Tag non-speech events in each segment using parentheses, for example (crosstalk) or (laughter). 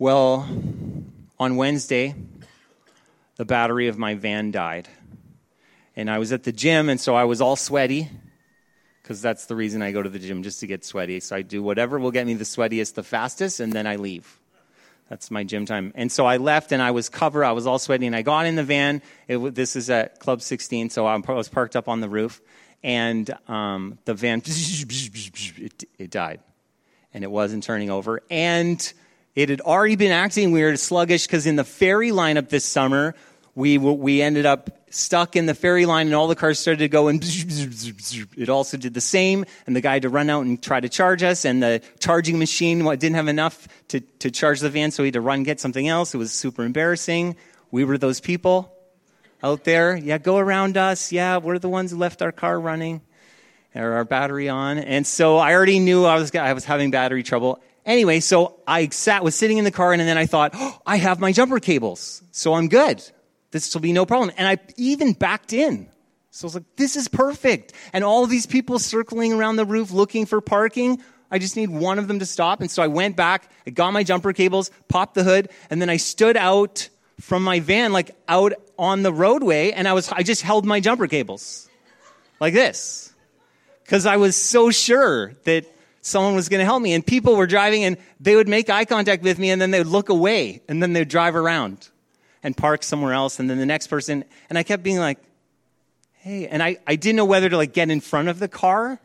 Well, on Wednesday, the battery of my van died. And I was at the gym, and so I was all sweaty because that's the reason I go to the gym, just to get sweaty. So I do whatever will get me the sweatiest the fastest, and then I leave. That's my gym time. And so I left, and I was covered. I was all sweaty, and I got in the van. It, this is at Club 16, so I was parked up on the roof, and um, the van, (laughs) it, it died, and it wasn't turning over. And it had already been acting weird, sluggish, because in the ferry lineup this summer, we, we ended up stuck in the ferry line and all the cars started to go and it also did the same and the guy had to run out and try to charge us and the charging machine didn't have enough to, to charge the van so he had to run get something else. It was super embarrassing. We were those people out there. Yeah go around us. Yeah we're the ones who left our car running or our battery on. And so i already knew i was, I was having battery trouble anyway so i sat was sitting in the car and then i thought oh, i have my jumper cables so i'm good this will be no problem. And I even backed in. So I was like, this is perfect. And all these people circling around the roof looking for parking. I just need one of them to stop. And so I went back, I got my jumper cables, popped the hood, and then I stood out from my van, like out on the roadway, and I was I just held my jumper cables. Like this. Because I was so sure that someone was going to help me. And people were driving and they would make eye contact with me and then they would look away and then they'd drive around and park somewhere else and then the next person and i kept being like hey and i, I didn't know whether to like get in front of the car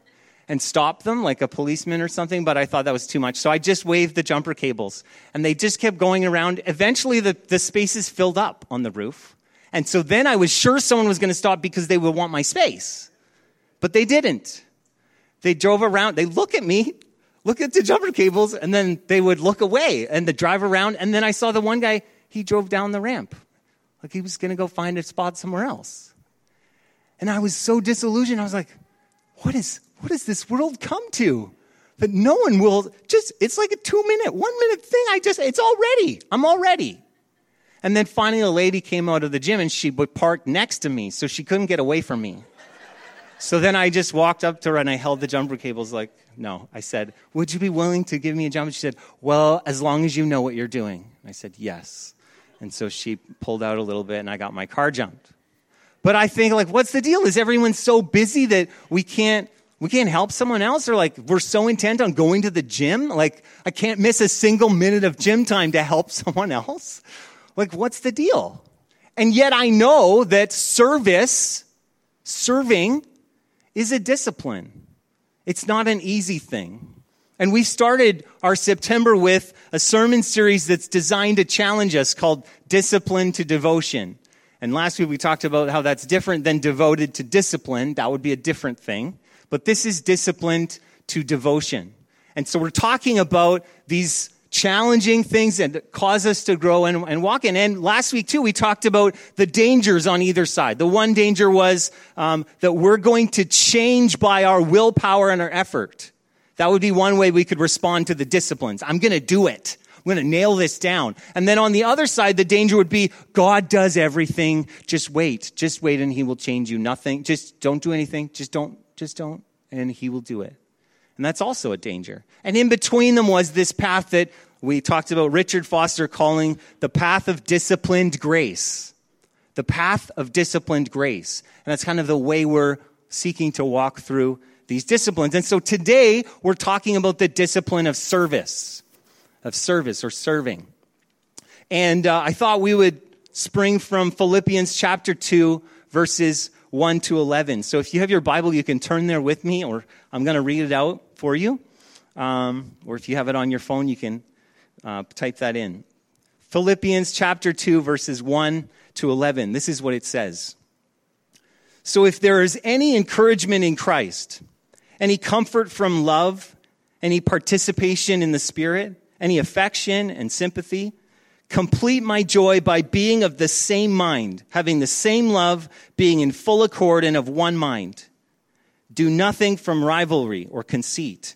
and stop them like a policeman or something but i thought that was too much so i just waved the jumper cables and they just kept going around eventually the, the spaces filled up on the roof and so then i was sure someone was going to stop because they would want my space but they didn't they drove around they look at me look at the jumper cables and then they would look away and the drive around and then i saw the one guy he drove down the ramp like he was to go find a spot somewhere else. And I was so disillusioned. I was like, what is what does this world come to? That no one will just it's like a 2 minute, 1 minute thing. I just it's already. I'm already. And then finally a lady came out of the gym and she would park next to me so she couldn't get away from me. So then I just walked up to her and I held the jumper cables like, no. I said, Would you be willing to give me a jump? She said, Well, as long as you know what you're doing. I said, Yes. And so she pulled out a little bit and I got my car jumped. But I think like what's the deal? Is everyone so busy that we can't we can't help someone else or like we're so intent on going to the gym like I can't miss a single minute of gym time to help (laughs) someone else? Like what's the deal? And yet I know that service serving is a discipline. It's not an easy thing. And we started our September with a sermon series that's designed to challenge us called Discipline to Devotion. And last week we talked about how that's different than devoted to discipline. That would be a different thing. But this is disciplined to devotion. And so we're talking about these challenging things that cause us to grow and, and, walk in. And last week too, we talked about the dangers on either side. The one danger was um, that we're going to change by our willpower and our effort. That would be one way we could respond to the disciplines. I'm going to do it. I'm going to nail this down. And then on the other side, the danger would be God does everything. Just wait. Just wait and he will change you. Nothing. Just don't do anything. Just don't. Just don't. And he will do it. And that's also a danger. And in between them was this path that we talked about Richard Foster calling the path of disciplined grace. The path of disciplined grace. And that's kind of the way we're seeking to walk through these disciplines. And so today we're talking about the discipline of service, of service or serving. And uh, I thought we would spring from Philippians chapter 2, verses 1 to 11. So if you have your Bible, you can turn there with me, or I'm going to read it out for you. Um, or if you have it on your phone, you can uh, type that in. Philippians chapter 2, verses 1 to 11. This is what it says. So if there is any encouragement in Christ, any comfort from love, any participation in the Spirit, any affection and sympathy. Complete my joy by being of the same mind, having the same love, being in full accord and of one mind. Do nothing from rivalry or conceit,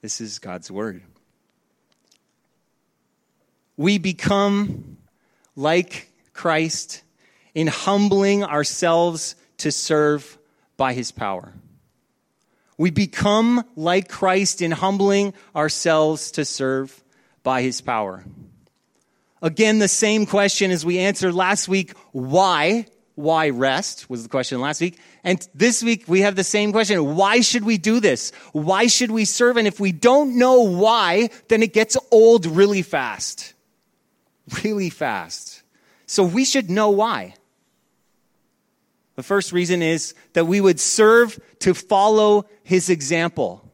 This is God's word. We become like Christ in humbling ourselves to serve by his power. We become like Christ in humbling ourselves to serve by his power. Again, the same question as we answered last week why? Why rest was the question last week. And this week we have the same question. Why should we do this? Why should we serve? And if we don't know why, then it gets old really fast. Really fast. So we should know why. The first reason is that we would serve to follow his example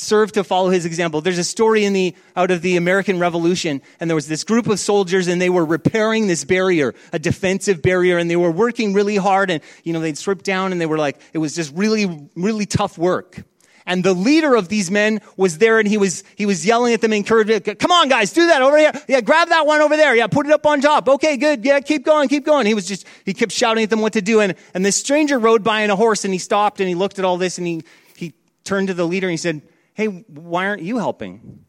serve to follow his example. There's a story in the, out of the American Revolution, and there was this group of soldiers, and they were repairing this barrier, a defensive barrier, and they were working really hard, and, you know, they'd strip down, and they were like, it was just really, really tough work. And the leader of these men was there and he was, he was yelling at them, encouraging, come on guys, do that over here. Yeah, grab that one over there. Yeah, put it up on top. Okay, good. Yeah, keep going, keep going. He was just, he kept shouting at them what to do. And, and this stranger rode by on a horse and he stopped and he looked at all this and he, he turned to the leader and he said, Hey, why aren't you helping?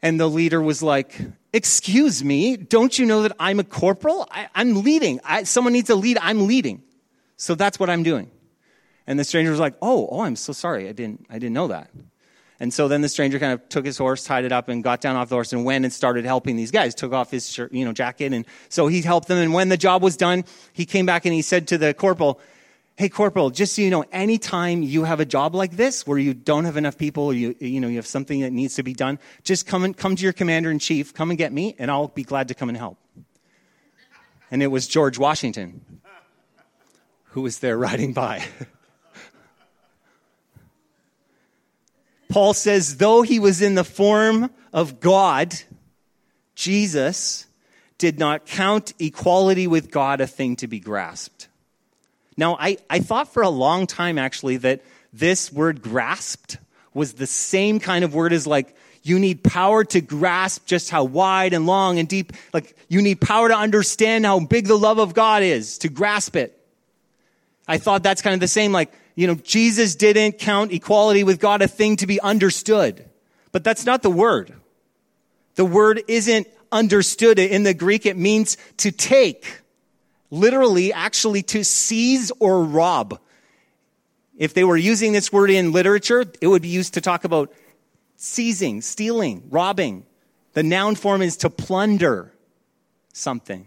And the leader was like, Excuse me, don't you know that I'm a corporal? I, am leading. I, someone needs a lead. I'm leading. So that's what I'm doing. And the stranger was like, Oh, oh, I'm so sorry. I didn't, I didn't know that. And so then the stranger kind of took his horse, tied it up, and got down off the horse and went and started helping these guys. Took off his shirt, you know, jacket, and so he helped them. And when the job was done, he came back and he said to the corporal, Hey, Corporal, just so you know, anytime you have a job like this where you don't have enough people, you, you know, you have something that needs to be done, just come and come to your commander in chief, come and get me, and I'll be glad to come and help. And it was George Washington who was there riding by. (laughs) Paul says, though he was in the form of God, Jesus did not count equality with God a thing to be grasped. Now, I, I thought for a long time actually that this word grasped was the same kind of word as like you need power to grasp just how wide and long and deep, like you need power to understand how big the love of God is, to grasp it. I thought that's kind of the same, like, you know, Jesus didn't count equality with God a thing to be understood. But that's not the word. The word isn't understood. In the Greek, it means to take literally actually to seize or rob. If they were using this word in literature, it would be used to talk about seizing, stealing, robbing. The noun form is to plunder something.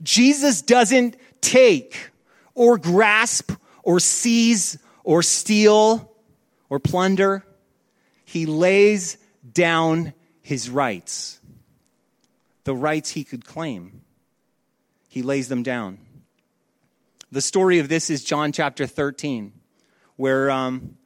Jesus doesn't take or grasp or seize or steal or plunder. He lays down his rights, the rights he could claim he lays them down. The story of this is John chapter 13, where um,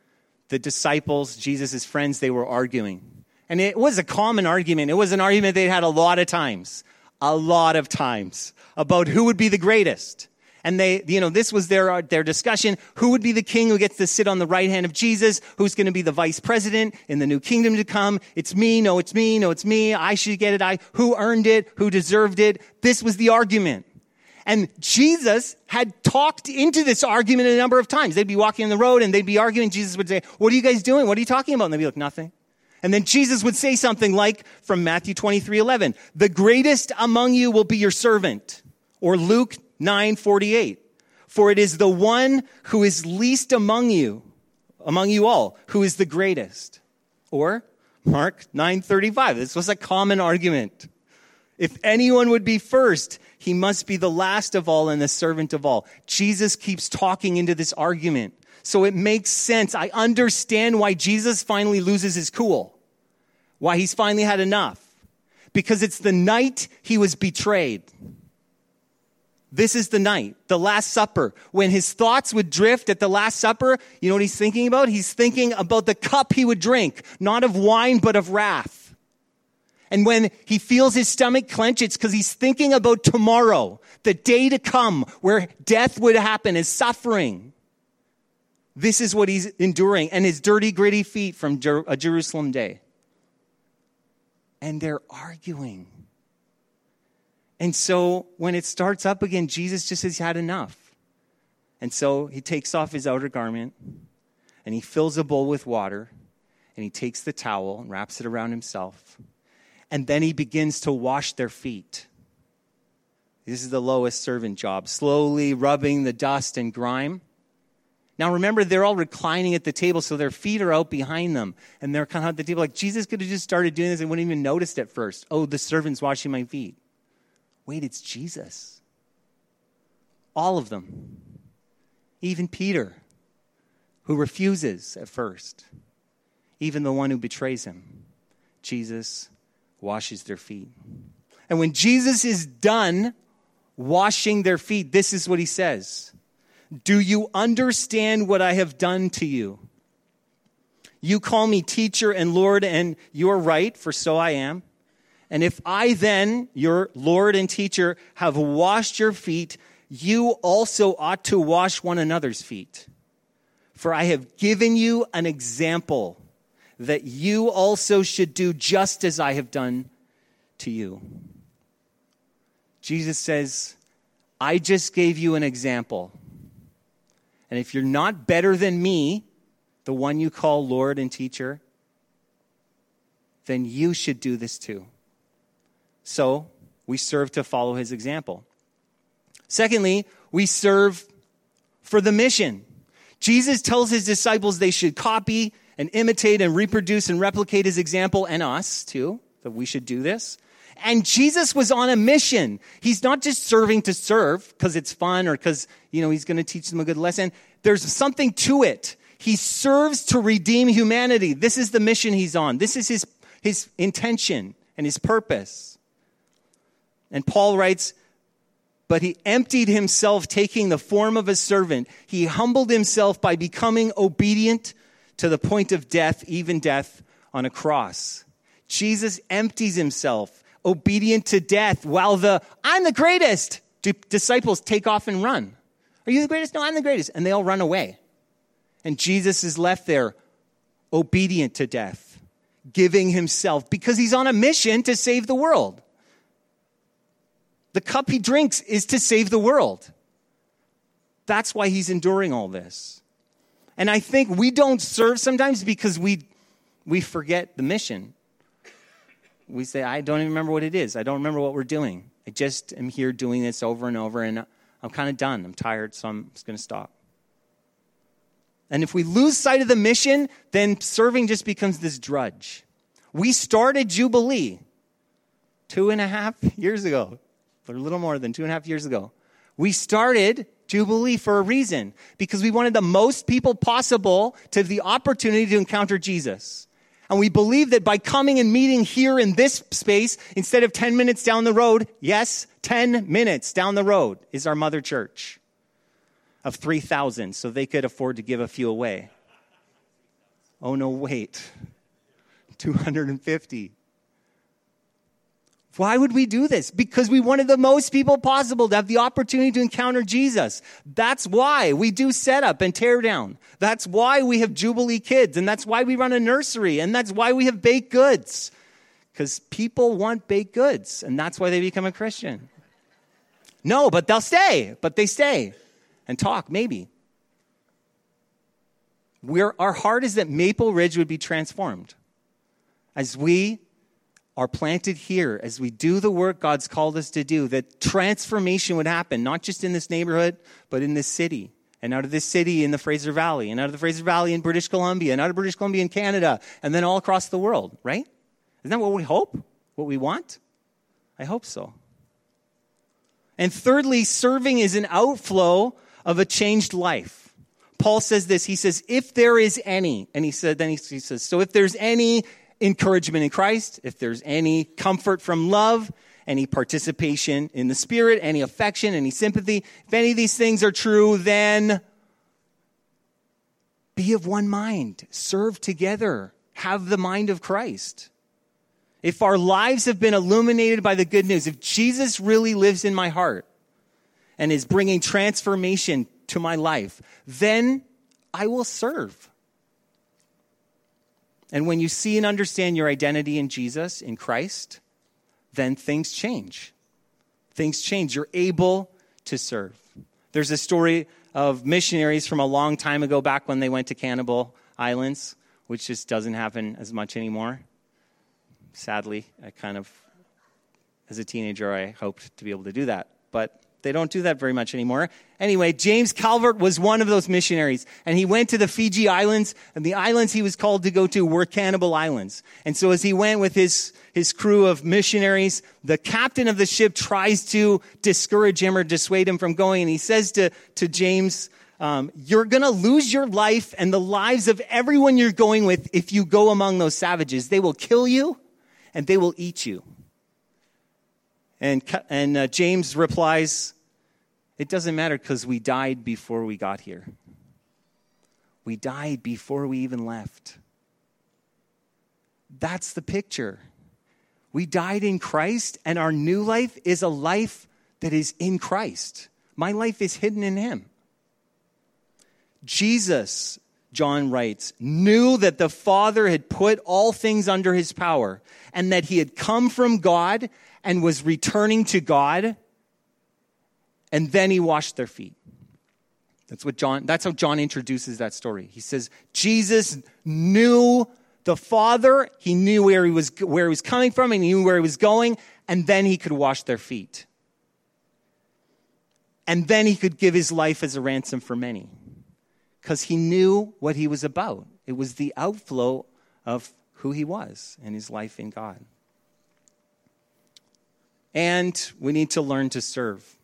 the disciples, Jesus' friends, they were arguing. And it was a common argument. It was an argument they had a lot of times, a lot of times, about who would be the greatest. And they, you know, this was their, their discussion. Who would be the king who gets to sit on the right hand of Jesus? Who's going to be the vice president in the new kingdom to come? It's me. No, it's me. No, it's me. I should get it. I, who earned it? Who deserved it? This was the argument. And Jesus had talked into this argument a number of times. They'd be walking on the road and they'd be arguing. Jesus would say, What are you guys doing? What are you talking about? And they'd be like, Nothing. And then Jesus would say something like from Matthew 23 11, The greatest among you will be your servant. Or Luke 9 48. For it is the one who is least among you, among you all, who is the greatest. Or Mark 9:35. This was a common argument. If anyone would be first, he must be the last of all and the servant of all. Jesus keeps talking into this argument. So it makes sense. I understand why Jesus finally loses his cool. Why he's finally had enough. Because it's the night he was betrayed. This is the night, the Last Supper. When his thoughts would drift at the Last Supper, you know what he's thinking about? He's thinking about the cup he would drink, not of wine, but of wrath. And when he feels his stomach clench, it's because he's thinking about tomorrow, the day to come where death would happen, his suffering. This is what he's enduring, and his dirty, gritty feet from Jer- a Jerusalem day. And they're arguing. And so when it starts up again, Jesus just has had enough. And so he takes off his outer garment and he fills a bowl with water and he takes the towel and wraps it around himself. And then he begins to wash their feet. This is the lowest servant job, slowly rubbing the dust and grime. Now remember, they're all reclining at the table, so their feet are out behind them, and they're kind of at the table. Like Jesus could have just started doing this and wouldn't even noticed at first. Oh, the servant's washing my feet. Wait, it's Jesus. All of them. Even Peter, who refuses at first. Even the one who betrays him. Jesus washes their feet. And when Jesus is done washing their feet, this is what he says Do you understand what I have done to you? You call me teacher and Lord, and you are right, for so I am. And if I then, your Lord and teacher, have washed your feet, you also ought to wash one another's feet. For I have given you an example that you also should do just as I have done to you. Jesus says, I just gave you an example. And if you're not better than me, the one you call Lord and teacher, then you should do this too. So we serve to follow his example. Secondly, we serve for the mission. Jesus tells his disciples they should copy and imitate and reproduce and replicate his example and us too, that we should do this. And Jesus was on a mission. He's not just serving to serve because it's fun or because, you know, he's going to teach them a good lesson. There's something to it. He serves to redeem humanity. This is the mission he's on. This is his, his intention and his purpose. And Paul writes, but he emptied himself, taking the form of a servant. He humbled himself by becoming obedient to the point of death, even death on a cross. Jesus empties himself, obedient to death, while the I'm the greatest disciples take off and run. Are you the greatest? No, I'm the greatest. And they all run away. And Jesus is left there, obedient to death, giving himself because he's on a mission to save the world. The cup he drinks is to save the world. That's why he's enduring all this. And I think we don't serve sometimes because we, we forget the mission. We say, I don't even remember what it is. I don't remember what we're doing. I just am here doing this over and over, and I'm kind of done. I'm tired, so I'm just going to stop. And if we lose sight of the mission, then serving just becomes this drudge. We started Jubilee two and a half years ago or a little more than two and a half years ago. We started Jubilee for a reason because we wanted the most people possible to the opportunity to encounter Jesus. And we believe that by coming and meeting here in this space, instead of 10 minutes down the road, yes, 10 minutes down the road is our mother church of 3,000, so they could afford to give a few away. Oh, no, wait. (laughs) 250. Why would we do this? Because we wanted the most people possible to have the opportunity to encounter Jesus. That's why we do setup and tear down. That's why we have Jubilee kids, and that's why we run a nursery, and that's why we have baked goods. Because people want baked goods, and that's why they become a Christian. No, but they'll stay, but they stay and talk, maybe. We're, our heart is that Maple Ridge would be transformed as we are planted here, as we do the work God's called us to do, that transformation would happen, not just in this neighborhood, but in this city. And out of this city in the Fraser Valley, and out of the Fraser Valley in British Columbia, and out of British Columbia in Canada, and then all across the world, right? Isn't that what we hope? What we want? I hope so. And thirdly, serving is an outflow of a changed life. Paul says this. He says, if there is any, and he said, then he, he says, so if there's any encouragement in Christ, if there's any comfort from love, any participation in the Spirit, any affection, any sympathy. If any of these things are true, then be of one mind, serve together, have the mind of Christ. If our lives have been illuminated by the good news, if Jesus really lives in my heart and is bringing transformation to my life, then I will serve. And when you see and understand your identity in Jesus, in Christ, then things change. Things change. You're able to serve. There's a story of missionaries from a long time ago, back when they went to Cannibal Islands, which just doesn't happen as much anymore. Sadly, I kind of, as a teenager, I hoped to be able to do that. But they don't do that very much anymore. Anyway, James Calvert was one of those missionaries, and he went to the Fiji Islands, and the islands he was called to go to were cannibal islands. And so as he went with his, his crew of missionaries, the captain of the ship tries to discourage him or dissuade him from going, and he says to, to James, um, you're going to lose your life and the lives of everyone you're going with if you go among those savages. They will kill you, and they will eat you. And, and uh, James replies, It doesn't matter because we died before we got here. We died before we even left. That's the picture. We died in Christ, and our new life is a life that is in Christ. My life is hidden in Him. Jesus, John writes, knew that the Father had put all things under his power and that he had come from God and was returning to God, and then he washed their feet. That's what John, that's how John introduces that story. He says, Jesus knew the Father, he knew where he was, where he was coming from, and he knew where he was going, and then he could wash their feet. And then he could give his life as a ransom for many. Because he knew what he was about. It was the outflow of who he was and his life in God. And we need to learn to serve.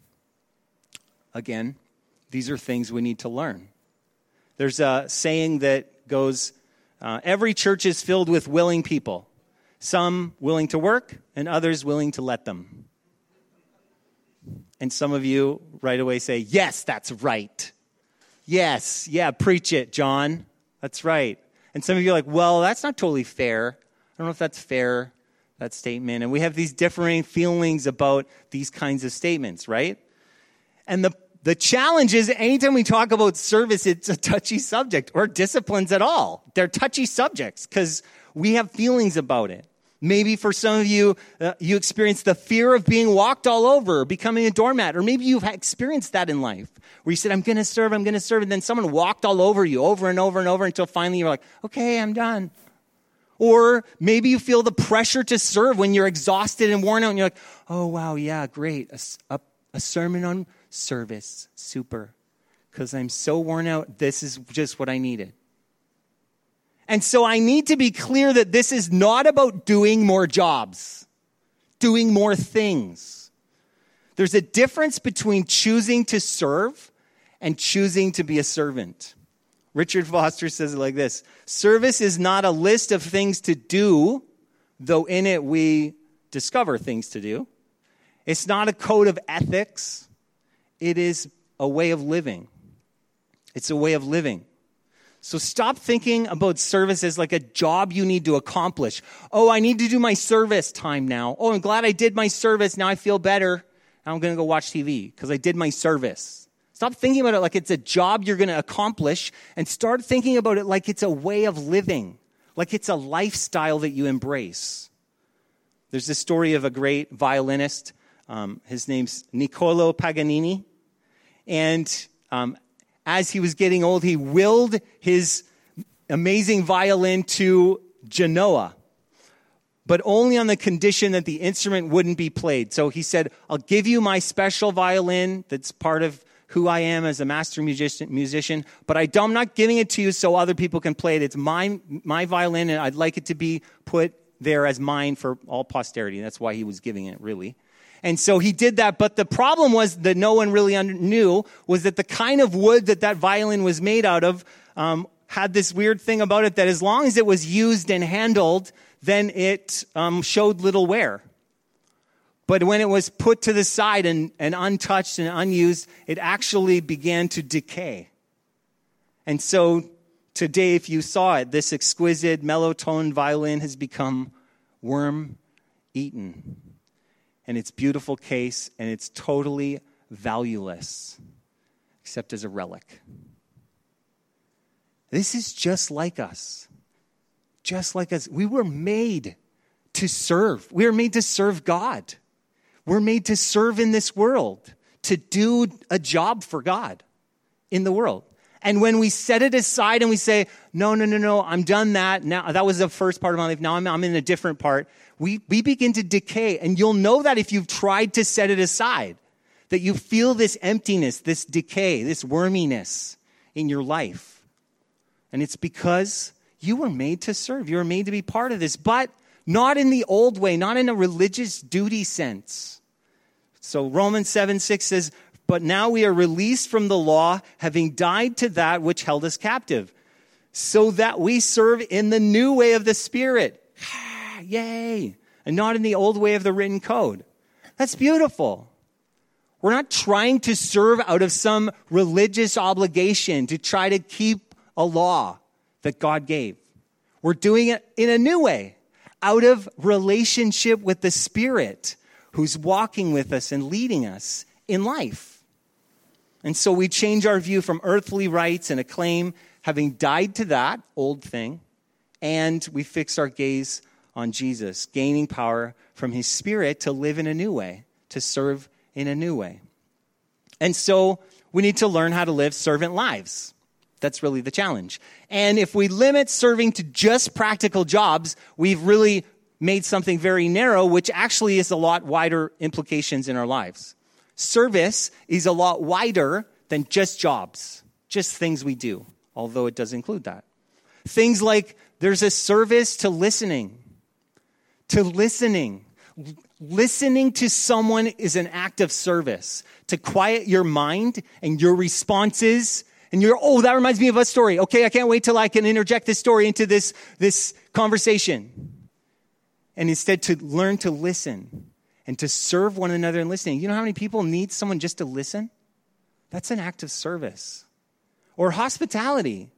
Again, these are things we need to learn. There's a saying that goes uh, every church is filled with willing people, some willing to work, and others willing to let them. And some of you right away say, Yes, that's right. Yes, yeah, preach it, John. That's right. And some of you are like, Well, that's not totally fair. I don't know if that's fair that statement. And we have these differing feelings about these kinds of statements, right? And the, the challenge is anytime we talk about service, it's a touchy subject or disciplines at all. They're touchy subjects because we have feelings about it. Maybe for some of you, uh, you experience the fear of being walked all over, becoming a doormat, or maybe you've experienced that in life where you said, I'm going to serve, I'm going to serve, and then someone walked all over you over and over and over until finally you're like, okay, I'm done. Or maybe you feel the pressure to serve when you're exhausted and worn out and you're like, oh, wow, yeah, great. A, a, a sermon on service, super. Because I'm so worn out, this is just what I needed. And so I need to be clear that this is not about doing more jobs, doing more things. There's a difference between choosing to serve and choosing to be a servant. Richard Foster says it like this Service is not a list of things to do, though in it we discover things to do. It's not a code of ethics, it is a way of living. It's a way of living. So stop thinking about service as like a job you need to accomplish. Oh, I need to do my service time now. Oh, I'm glad I did my service. Now I feel better. I'm going to go watch TV because I did my service. Stop thinking about it like it's a job you're going to accomplish and start thinking about it like it's a way of living, like it's a lifestyle that you embrace. There's this story of a great violinist. Um, his name's Niccolo Paganini. And um, as he was getting old, he willed his amazing violin to Genoa, but only on the condition that the instrument wouldn't be played. So he said, I'll give you my special violin that's part of who I am as a master musician, musician but I am not giving it to you so other people can play it. It's my, my violin, and I'd like it to be put there as mine for all posterity. That's why he was giving it, really. And so he did that, but the problem was that no one really knew was that the kind of wood that that violin was made out of um, had this weird thing about it that as long as it was used and handled, then it um, showed little wear. But when it was put to the side and, and untouched and unused, it actually began to decay. And so today, if you saw it, this exquisite mellow toned violin has become worm eaten. And its beautiful case, and it's totally valueless, except as a relic. This is just like us. Just like us. We were made to serve. We were made to serve God. We're made to serve in this world, to do a job for God in the world. And when we set it aside and we say, no, no, no, no, I'm done that. Now, that was the first part of my life. Now I'm, I'm in a different part. We, we begin to decay. And you'll know that if you've tried to set it aside, that you feel this emptiness, this decay, this worminess in your life. And it's because you were made to serve. You were made to be part of this, but not in the old way, not in a religious duty sense. So Romans 7 6 says, But now we are released from the law, having died to that which held us captive, so that we serve in the new way of the Spirit. (sighs) Yay! And not in the old way of the written code. That's beautiful. We're not trying to serve out of some religious obligation to try to keep a law that God gave. We're doing it in a new way, out of relationship with the Spirit who's walking with us and leading us in life. And so we change our view from earthly rights and acclaim, having died to that old thing, and we fix our gaze on Jesus, gaining power from his Spirit to live in a new way, to serve in a new way. And so we need to learn how to live servant lives. That's really the challenge. And if we limit serving to just practical jobs, we've really made something very narrow, which actually is a lot wider implications in our lives. Service is a lot wider than just jobs, just things we do, although it does include that. Things like there's a service to listening, to listening. Listening to someone is an act of service to quiet your mind and your responses. And you're, oh, that reminds me of a story. Okay, I can't wait till I can interject this story into this, this conversation and instead to learn to listen and to serve one another in listening. You know how many people need someone just to listen? That's an act of service. Or hospitality.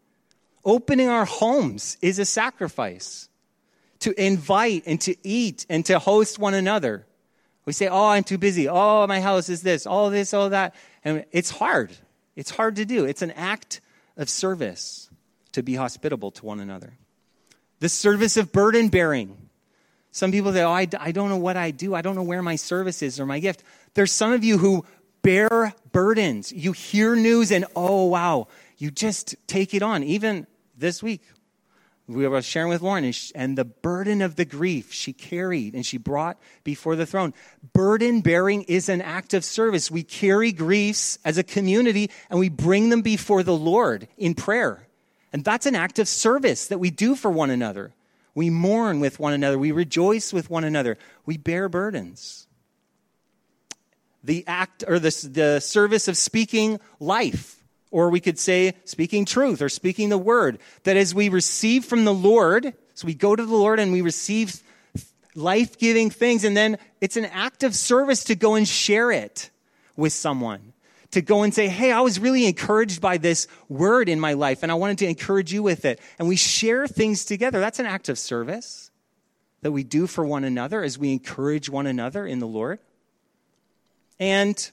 Opening our homes is a sacrifice. To invite and to eat and to host one another. We say, Oh, I'm too busy. Oh, my house is this, all this, all that. And it's hard. It's hard to do. It's an act of service to be hospitable to one another. The service of burden bearing some people say, Oh, I, I don't know what I do. I don't know where my service is or my gift. There's some of you who bear burdens. You hear news and, oh, wow, you just take it on. Even this week, we were sharing with Lauren, and the burden of the grief she carried and she brought before the throne. Burden bearing is an act of service. We carry griefs as a community and we bring them before the Lord in prayer. And that's an act of service that we do for one another. We mourn with one another. We rejoice with one another. We bear burdens. The act or the, the service of speaking life, or we could say speaking truth or speaking the word, that as we receive from the Lord, so we go to the Lord and we receive life giving things, and then it's an act of service to go and share it with someone to go and say, Hey, I was really encouraged by this word in my life, and I wanted to encourage you with it. And we share things together. That's an act of service that we do for one another as we encourage one another in the Lord. And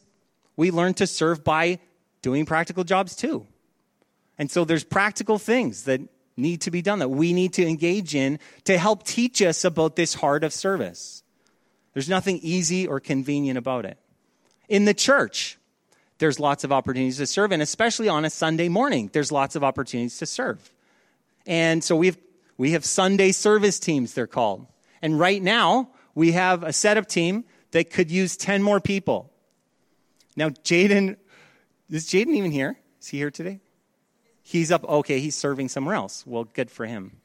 we learn to serve by doing practical jobs too. And so there's practical things that need to be done that we need to engage in to help teach us about this heart of service. There's nothing easy or convenient about it. In the church, there's lots of opportunities to serve, and especially on a Sunday morning, there's lots of opportunities to serve. And so we have, we have Sunday service teams, they're called. And right now, we have a setup team that could use 10 more people. Now, Jaden, is Jaden even here? Is he here today? He's up, okay, he's serving somewhere else. Well, good for him.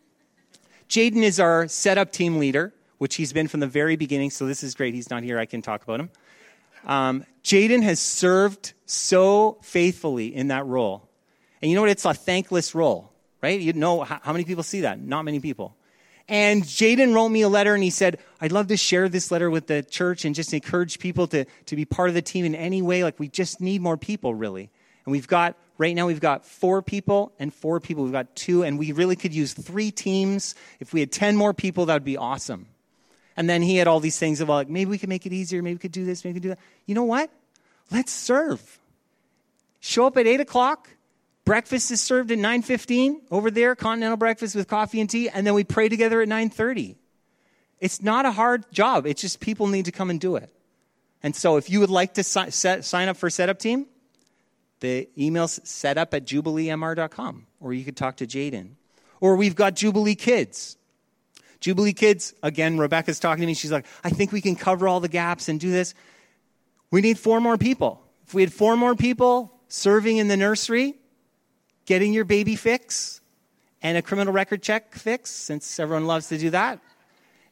Jaden is our setup team leader, which he's been from the very beginning, so this is great. He's not here, I can talk about him. Um, Jaden has served so faithfully in that role. And you know what? It's a thankless role, right? You know how, many people see that? Not many people. And Jaden wrote me a letter and he said, I'd love to share this letter with the church and just encourage people to, to be part of the team in any way. Like, we just need more people, really. And we've got, right now, we've got four people and four people. We've got two, and we really could use three teams. If we had 10 more people, that would be awesome. And then he had all these things about, like, maybe we could make it easier, maybe we could do this, maybe we could do that. You know what? Let's serve. Show up at 8 o'clock. Breakfast is served at 9.15 over there, continental breakfast with coffee and tea, and then we pray together at 9.30. It's not a hard job. It's just people need to come and do it. And so if you would like to si- set, sign up for setup team, the email's setup at jubileemr.com, or you could talk to Jaden. Or we've got Jubilee Kids. Jubilee Kids, again, Rebecca's talking to me. She's like, I think we can cover all the gaps and do this. We need four more people. If we had four more people serving in the nursery, getting your baby fix, and a criminal record check fix, since everyone loves to do that.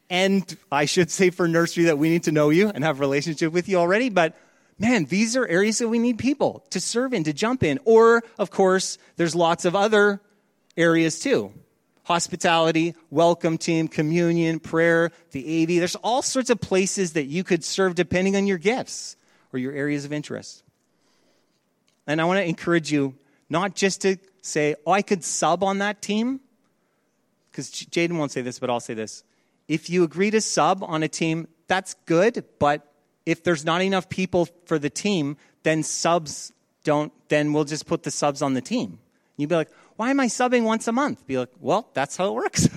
And I should say for nursery that we need to know you and have a relationship with you already, but man, these are areas that we need people to serve in, to jump in. Or, of course, there's lots of other areas too hospitality, welcome team, communion, prayer, the AV. There's all sorts of places that you could serve depending on your gifts or your areas of interest. And I want to encourage you not just to say, oh, I could sub on that team, because Jaden won't say this, but I'll say this. If you agree to sub on a team, that's good, but if there's not enough people for the team, then subs don't, then we'll just put the subs on the team. You'd be like, why am I subbing once a month? Be like, well, that's how it works,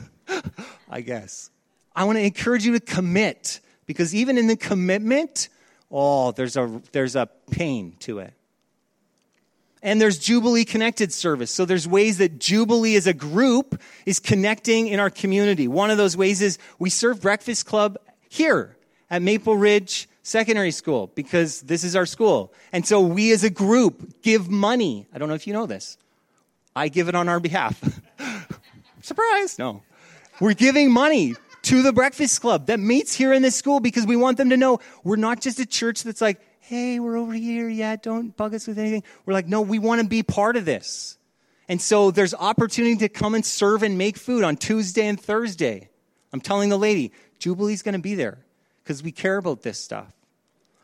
(laughs) I guess. I want to encourage you to commit because even in the commitment, oh, there's a, there's a pain to it. And there's Jubilee Connected service. So there's ways that Jubilee as a group is connecting in our community. One of those ways is we serve Breakfast Club here at Maple Ridge Secondary School because this is our school. And so we as a group give money. I don't know if you know this. I give it on our behalf. (laughs) Surprise! No. We're giving money to the Breakfast Club that meets here in this school because we want them to know we're not just a church that's like, hey, we're over here. Yeah, don't bug us with anything. We're like, no, we want to be part of this. And so there's opportunity to come and serve and make food on Tuesday and Thursday. I'm telling the lady, Jubilee's going to be there because we care about this stuff.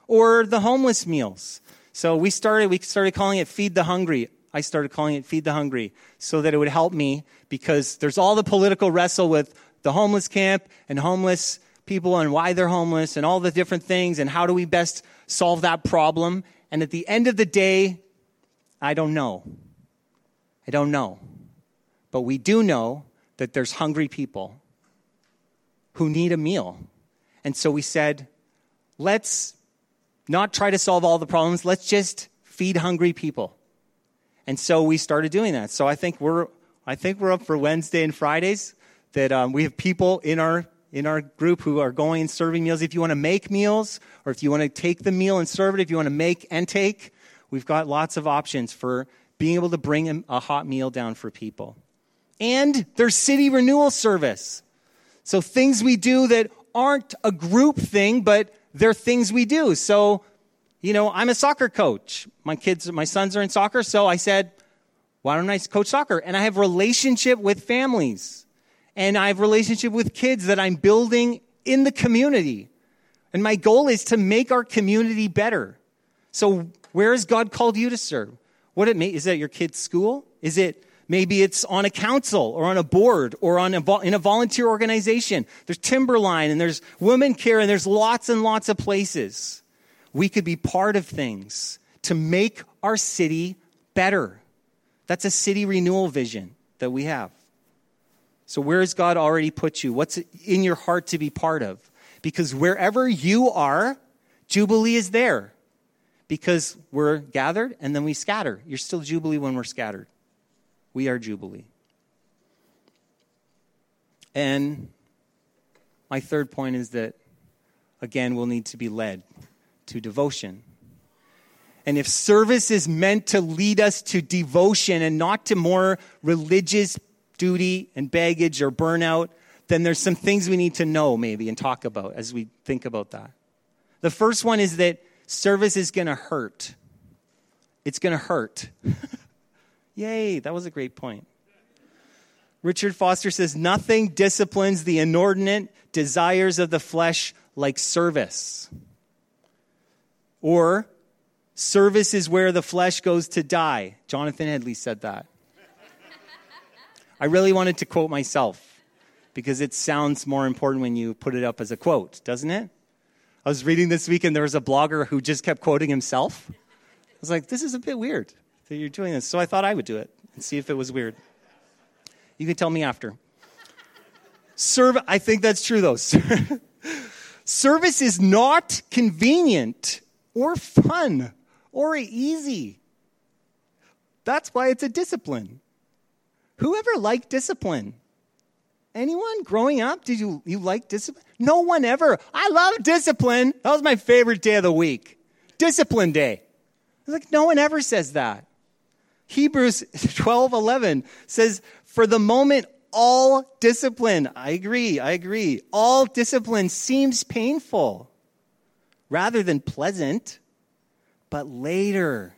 Or the homeless meals. So we started, we started calling it Feed the Hungry. I started calling it Feed the Hungry so that it would help me because there's all the political wrestle with the homeless camp and homeless people and why they're homeless and all the different things and how do we best solve that problem. And at the end of the day, I don't know. I don't know. But we do know that there's hungry people who need a meal. And so we said, let's not try to solve all the problems, let's just feed hungry people. And so we started doing that. So I think we're, I think we're up for Wednesday and Fridays that um, we have people in our in our group who are going and serving meals. If you want to make meals, or if you want to take the meal and serve it, if you want to make and take, we've got lots of options for being able to bring a hot meal down for people. And there's city renewal service. So things we do that aren't a group thing, but they're things we do. So you know, I'm a soccer coach. My kids, my sons are in soccer, so I said, why don't I coach soccer? And I have relationship with families. And I have relationship with kids that I'm building in the community. And my goal is to make our community better. So where has God called you to serve? What it may, is that your kid's school? Is it maybe it's on a council or on a board or on a, in a volunteer organization? There's Timberline and there's Women Care and there's lots and lots of places we could be part of things to make our city better. That's a city renewal vision that we have. So, where has God already put you? What's in your heart to be part of? Because wherever you are, Jubilee is there. Because we're gathered and then we scatter. You're still Jubilee when we're scattered. We are Jubilee. And my third point is that, again, we'll need to be led to devotion. And if service is meant to lead us to devotion and not to more religious duty and baggage or burnout, then there's some things we need to know maybe and talk about as we think about that. The first one is that service is going to hurt. It's going to hurt. (laughs) Yay, that was a great point. Richard Foster says, Nothing disciplines the inordinate desires of the flesh like service. Or, service is where the flesh goes to die. Jonathan Edley said that. I really wanted to quote myself because it sounds more important when you put it up as a quote, doesn't it? I was reading this week and there was a blogger who just kept quoting himself. I was like, this is a bit weird that you're doing this. So I thought I would do it and see if it was weird. You can tell me after. Serve, I think that's true though. (laughs) Service is not convenient or fun or easy. That's why it's a discipline. Whoever liked discipline? Anyone growing up? Did you, you like discipline? No one ever. I love discipline. That was my favorite day of the week. Discipline day. Like, no one ever says that. Hebrews (laughs) 12 11 says, For the moment, all discipline, I agree, I agree, all discipline seems painful rather than pleasant, but later,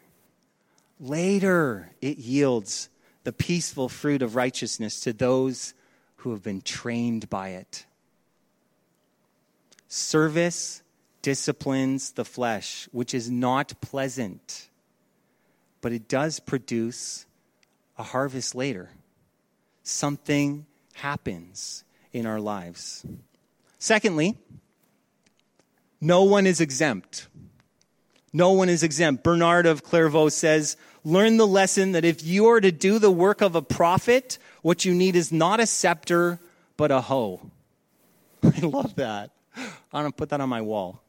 later it yields the peaceful fruit of righteousness to those who have been trained by it. Service disciplines the flesh, which is not pleasant, but it does produce a harvest later. Something happens in our lives. Secondly, no one is exempt. No one is exempt. Bernard of Clairvaux says, Learn the lesson that if you are to do the work of a prophet, what you need is not a scepter, but a hoe. (laughs) I love that. I'm going to put that on my wall.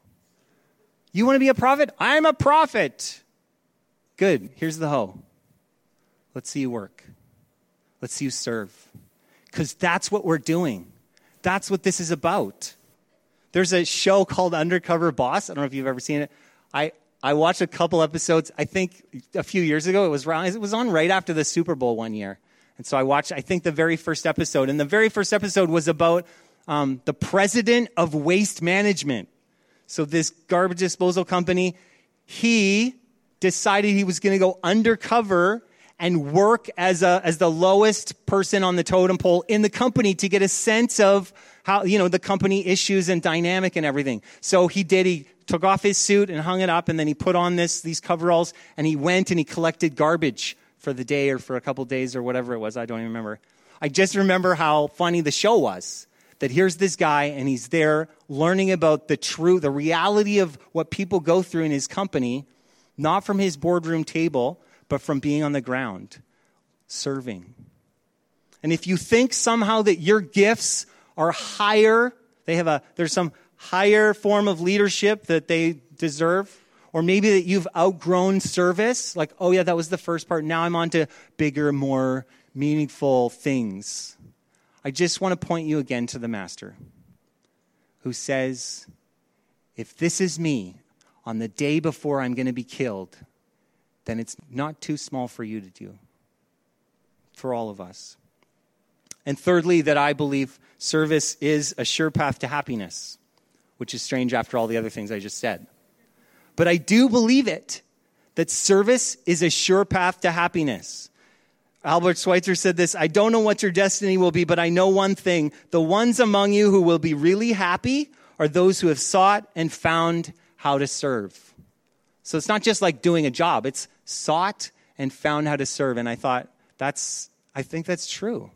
You want to be a prophet? I'm a prophet. Good. Here's the hoe. Let's see you work. Let's see you serve. Because that's what we're doing. That's what this is about. There's a show called Undercover Boss. I don't know if you've ever seen it. I, I watched a couple episodes. I think a few years ago. It was it was on right after the Super Bowl one year, and so I watched. I think the very first episode, and the very first episode was about um, the president of Waste Management. So this garbage disposal company, he decided he was going to go undercover and work as a as the lowest person on the totem pole in the company to get a sense of how you know the company issues and dynamic and everything. So he did. He took off his suit and hung it up, and then he put on this these coveralls, and he went and he collected garbage for the day or for a couple days or whatever it was. I don't even remember. I just remember how funny the show was. That here's this guy, and he's there learning about the true, the reality of what people go through in his company, not from his boardroom table, but from being on the ground, serving. And if you think somehow that your gifts are higher, they have a, there's some higher form of leadership that they deserve. Or maybe that you've outgrown service, like, oh yeah, that was the first part. Now I'm on to bigger, more meaningful things. I just want to point you again to the Master who says, if this is me on the day before I'm going to be killed, then it's not too small for you to do, for all of us. And thirdly, that I believe service is a sure path to happiness which is strange after all the other things I just said. But I do believe it that service is a sure path to happiness. Albert Schweitzer said this I don't know what your destiny will be, but I know one thing. The ones among you who will be really happy are those who have sought and found how to serve. So it's not just like doing a job, it's sought and found how to serve. And I thought, that's, I think that's true.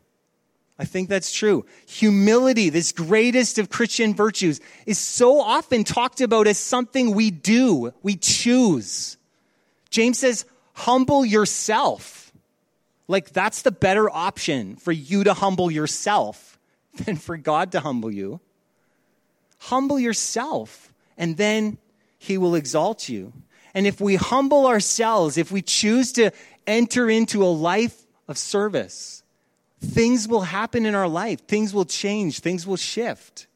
I think that's true. Humility, this greatest of Christian virtues, is so often talked about as something we do, we choose. James says, humble yourself. Like that's the better option for you to humble yourself (laughs) than for God to humble you. Humble yourself, and then he will exalt you. And if we humble ourselves, if we choose to enter into a life of service, things will happen in our life, things will change, things will shift.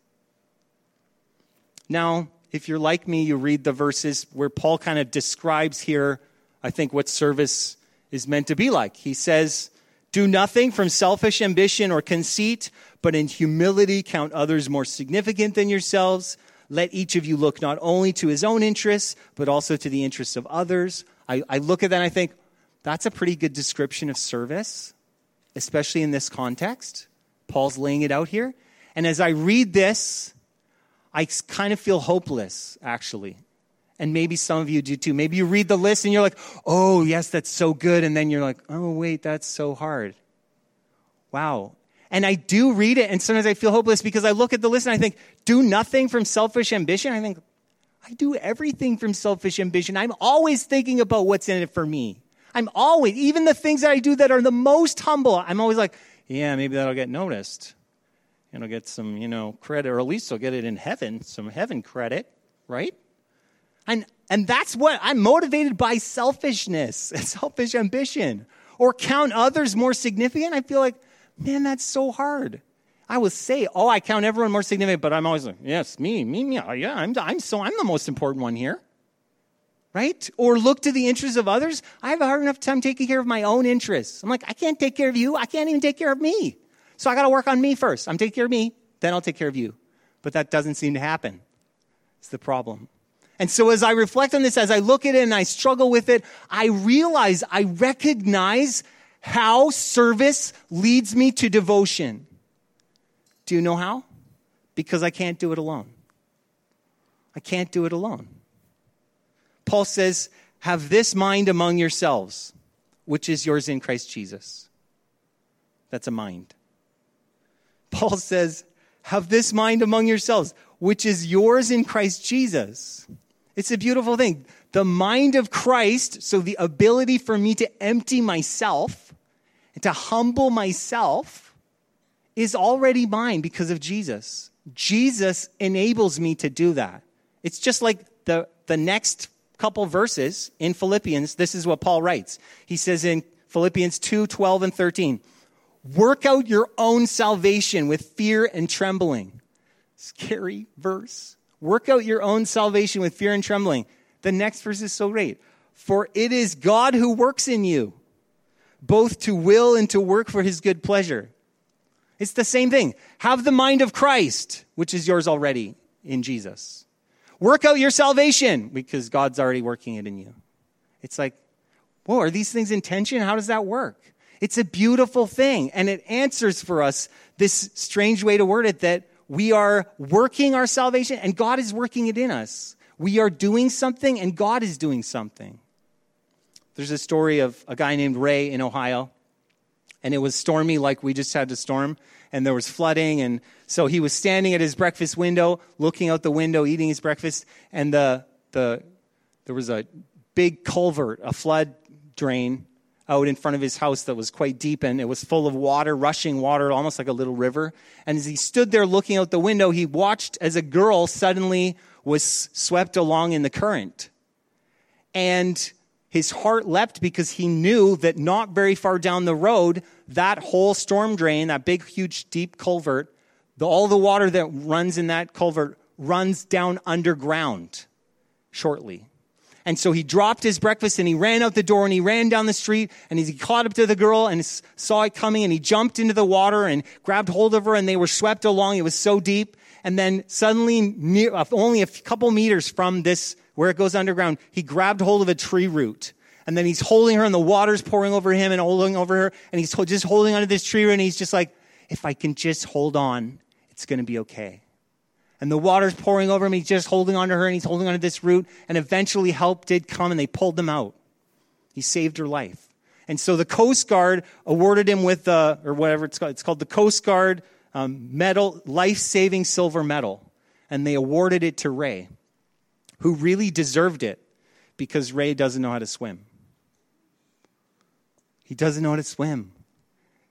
Now, if you're like me, you read the verses where Paul kind of describes here, I think, what service is meant to be like. He says, Do nothing from selfish ambition or conceit, but in humility count others more significant than yourselves. Let each of you look not only to his own interests, but also to the interests of others. I, I look at that and I think, that's a pretty good description of service. Especially in this context. Paul's laying it out here. And as I read this, I kind of feel hopeless, actually. And maybe some of you do too. Maybe you read the list and you're like, oh, yes, that's so good. And then you're like, oh, wait, that's so hard. Wow. And I do read it, and sometimes I feel hopeless because I look at the list and I think, do nothing from selfish ambition. I think, I do everything from selfish ambition. I'm always thinking about what's in it for me. I'm always, even the things that I do that are the most humble, I'm always like, yeah, maybe that'll get noticed. And I'll get some, you know, credit, or at least I'll get it in heaven, some heaven credit, right? And, and that's what I'm motivated by selfishness and selfish ambition. Or count others more significant. I feel like, man, that's so hard. I will say, oh, I count everyone more significant, but I'm always like, yes, me, me, me. Yeah, I'm, I'm so I'm the most important one here. Right? Or look to the interests of others. I have a hard enough time taking care of my own interests. I'm like, I can't take care of you. I can't even take care of me. So I got to work on me first. I'm taking care of me, then I'll take care of you. But that doesn't seem to happen. It's the problem. And so as I reflect on this, as I look at it and I struggle with it, I realize, I recognize how service leads me to devotion. Do you know how? Because I can't do it alone. I can't do it alone. Paul says, Have this mind among yourselves, which is yours in Christ Jesus. That's a mind. Paul says, Have this mind among yourselves, which is yours in Christ Jesus. It's a beautiful thing. The mind of Christ, so the ability for me to empty myself and to humble myself, is already mine because of Jesus. Jesus enables me to do that. It's just like the, the next couple verses in Philippians. This is what Paul writes. He says in Philippians 2 12 and 13, Work out your own salvation with fear and trembling. Scary verse. Work out your own salvation with fear and trembling. The next verse is so great. For it is God who works in you, both to will and to work for his good pleasure. It's the same thing. Have the mind of Christ, which is yours already in Jesus. Work out your salvation because God's already working it in you. It's like, whoa, are these things in tension? How does that work? It's a beautiful thing. And it answers for us this strange way to word it that we are working our salvation and God is working it in us. We are doing something and God is doing something. There's a story of a guy named Ray in Ohio, and it was stormy like we just had to storm, and there was flooding. And so he was standing at his breakfast window, looking out the window, eating his breakfast, and the, the, there was a big culvert, a flood drain out in front of his house that was quite deep and it was full of water, rushing water, almost like a little river. And as he stood there looking out the window, he watched as a girl suddenly was swept along in the current. And his heart leapt because he knew that not very far down the road, that whole storm drain, that big, huge, deep culvert, the, all the water that runs in that culvert runs down underground shortly. And so he dropped his breakfast and he ran out the door and he ran down the street and he caught up to the girl and saw it coming and he jumped into the water and grabbed hold of her and they were swept along. It was so deep. And then suddenly, near, uh, only a couple meters from this, where it goes underground, he grabbed hold of a tree root. And then he's holding her and the water's pouring over him and holding over her. And he's just holding onto this tree root and he's just like, if I can just hold on, it's going to be okay and the water's pouring over him. He's just holding onto her and he's holding onto this root. And eventually help did come and they pulled them out. He saved her life. And so the Coast Guard awarded him with, the, or whatever it's called, it's called the Coast Guard um, Medal, Life Saving Silver Medal. And they awarded it to Ray, who really deserved it because Ray doesn't know how to swim. He doesn't know how to swim.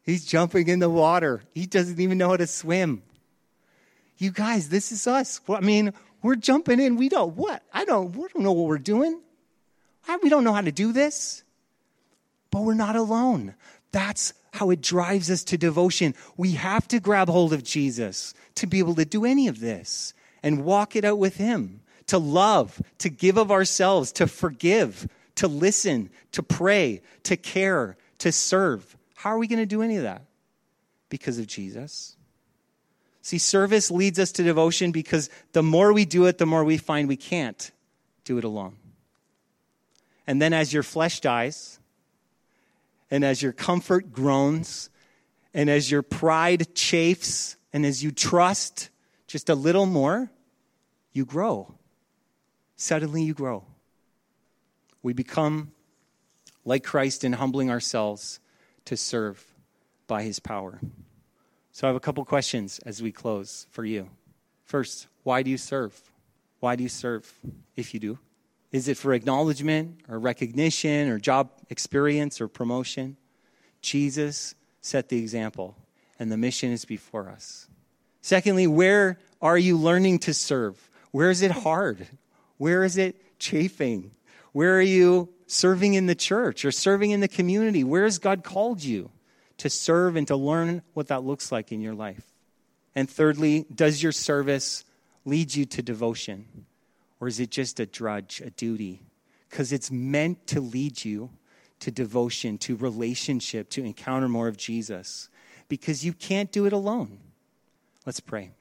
He's jumping in the water. He doesn't even know how to swim you guys, this is us. I mean, we're jumping in. We don't what? I don't. We don't know what we're doing. We don't know how to do this. But we're not alone. That's how it drives us to devotion. We have to grab hold of Jesus to be able to do any of this and walk it out with Him, to love, to give of ourselves, to forgive, to listen, to pray, to care, to serve. How are we going to do any of that? Because of Jesus. See, service leads us to devotion because the more we do it, the more we find we can't do it alone. And then as your flesh dies, and as your comfort groans, And as your pride chafes and as you trust just a little more, you grow. Suddenly you grow. We become like Christ in humbling ourselves to serve by his power. So I have a couple questions as we close for you. First, why do you serve? Why do you serve if you do? Is it for acknowledgement or recognition or job experience or promotion? Jesus set the example, and the mission is before us. Secondly, where are you learning to serve? Where is it hard? Where is it chafing? Where are you serving in the church or serving in the community? Where has God called you to serve and to learn what that looks like in your life? And thirdly, does your service lead you to devotion? Or is it just a drudge, a duty? Because it's meant to lead you to devotion, to relationship, to encounter more of Jesus. Because you can't do it alone. Let's pray.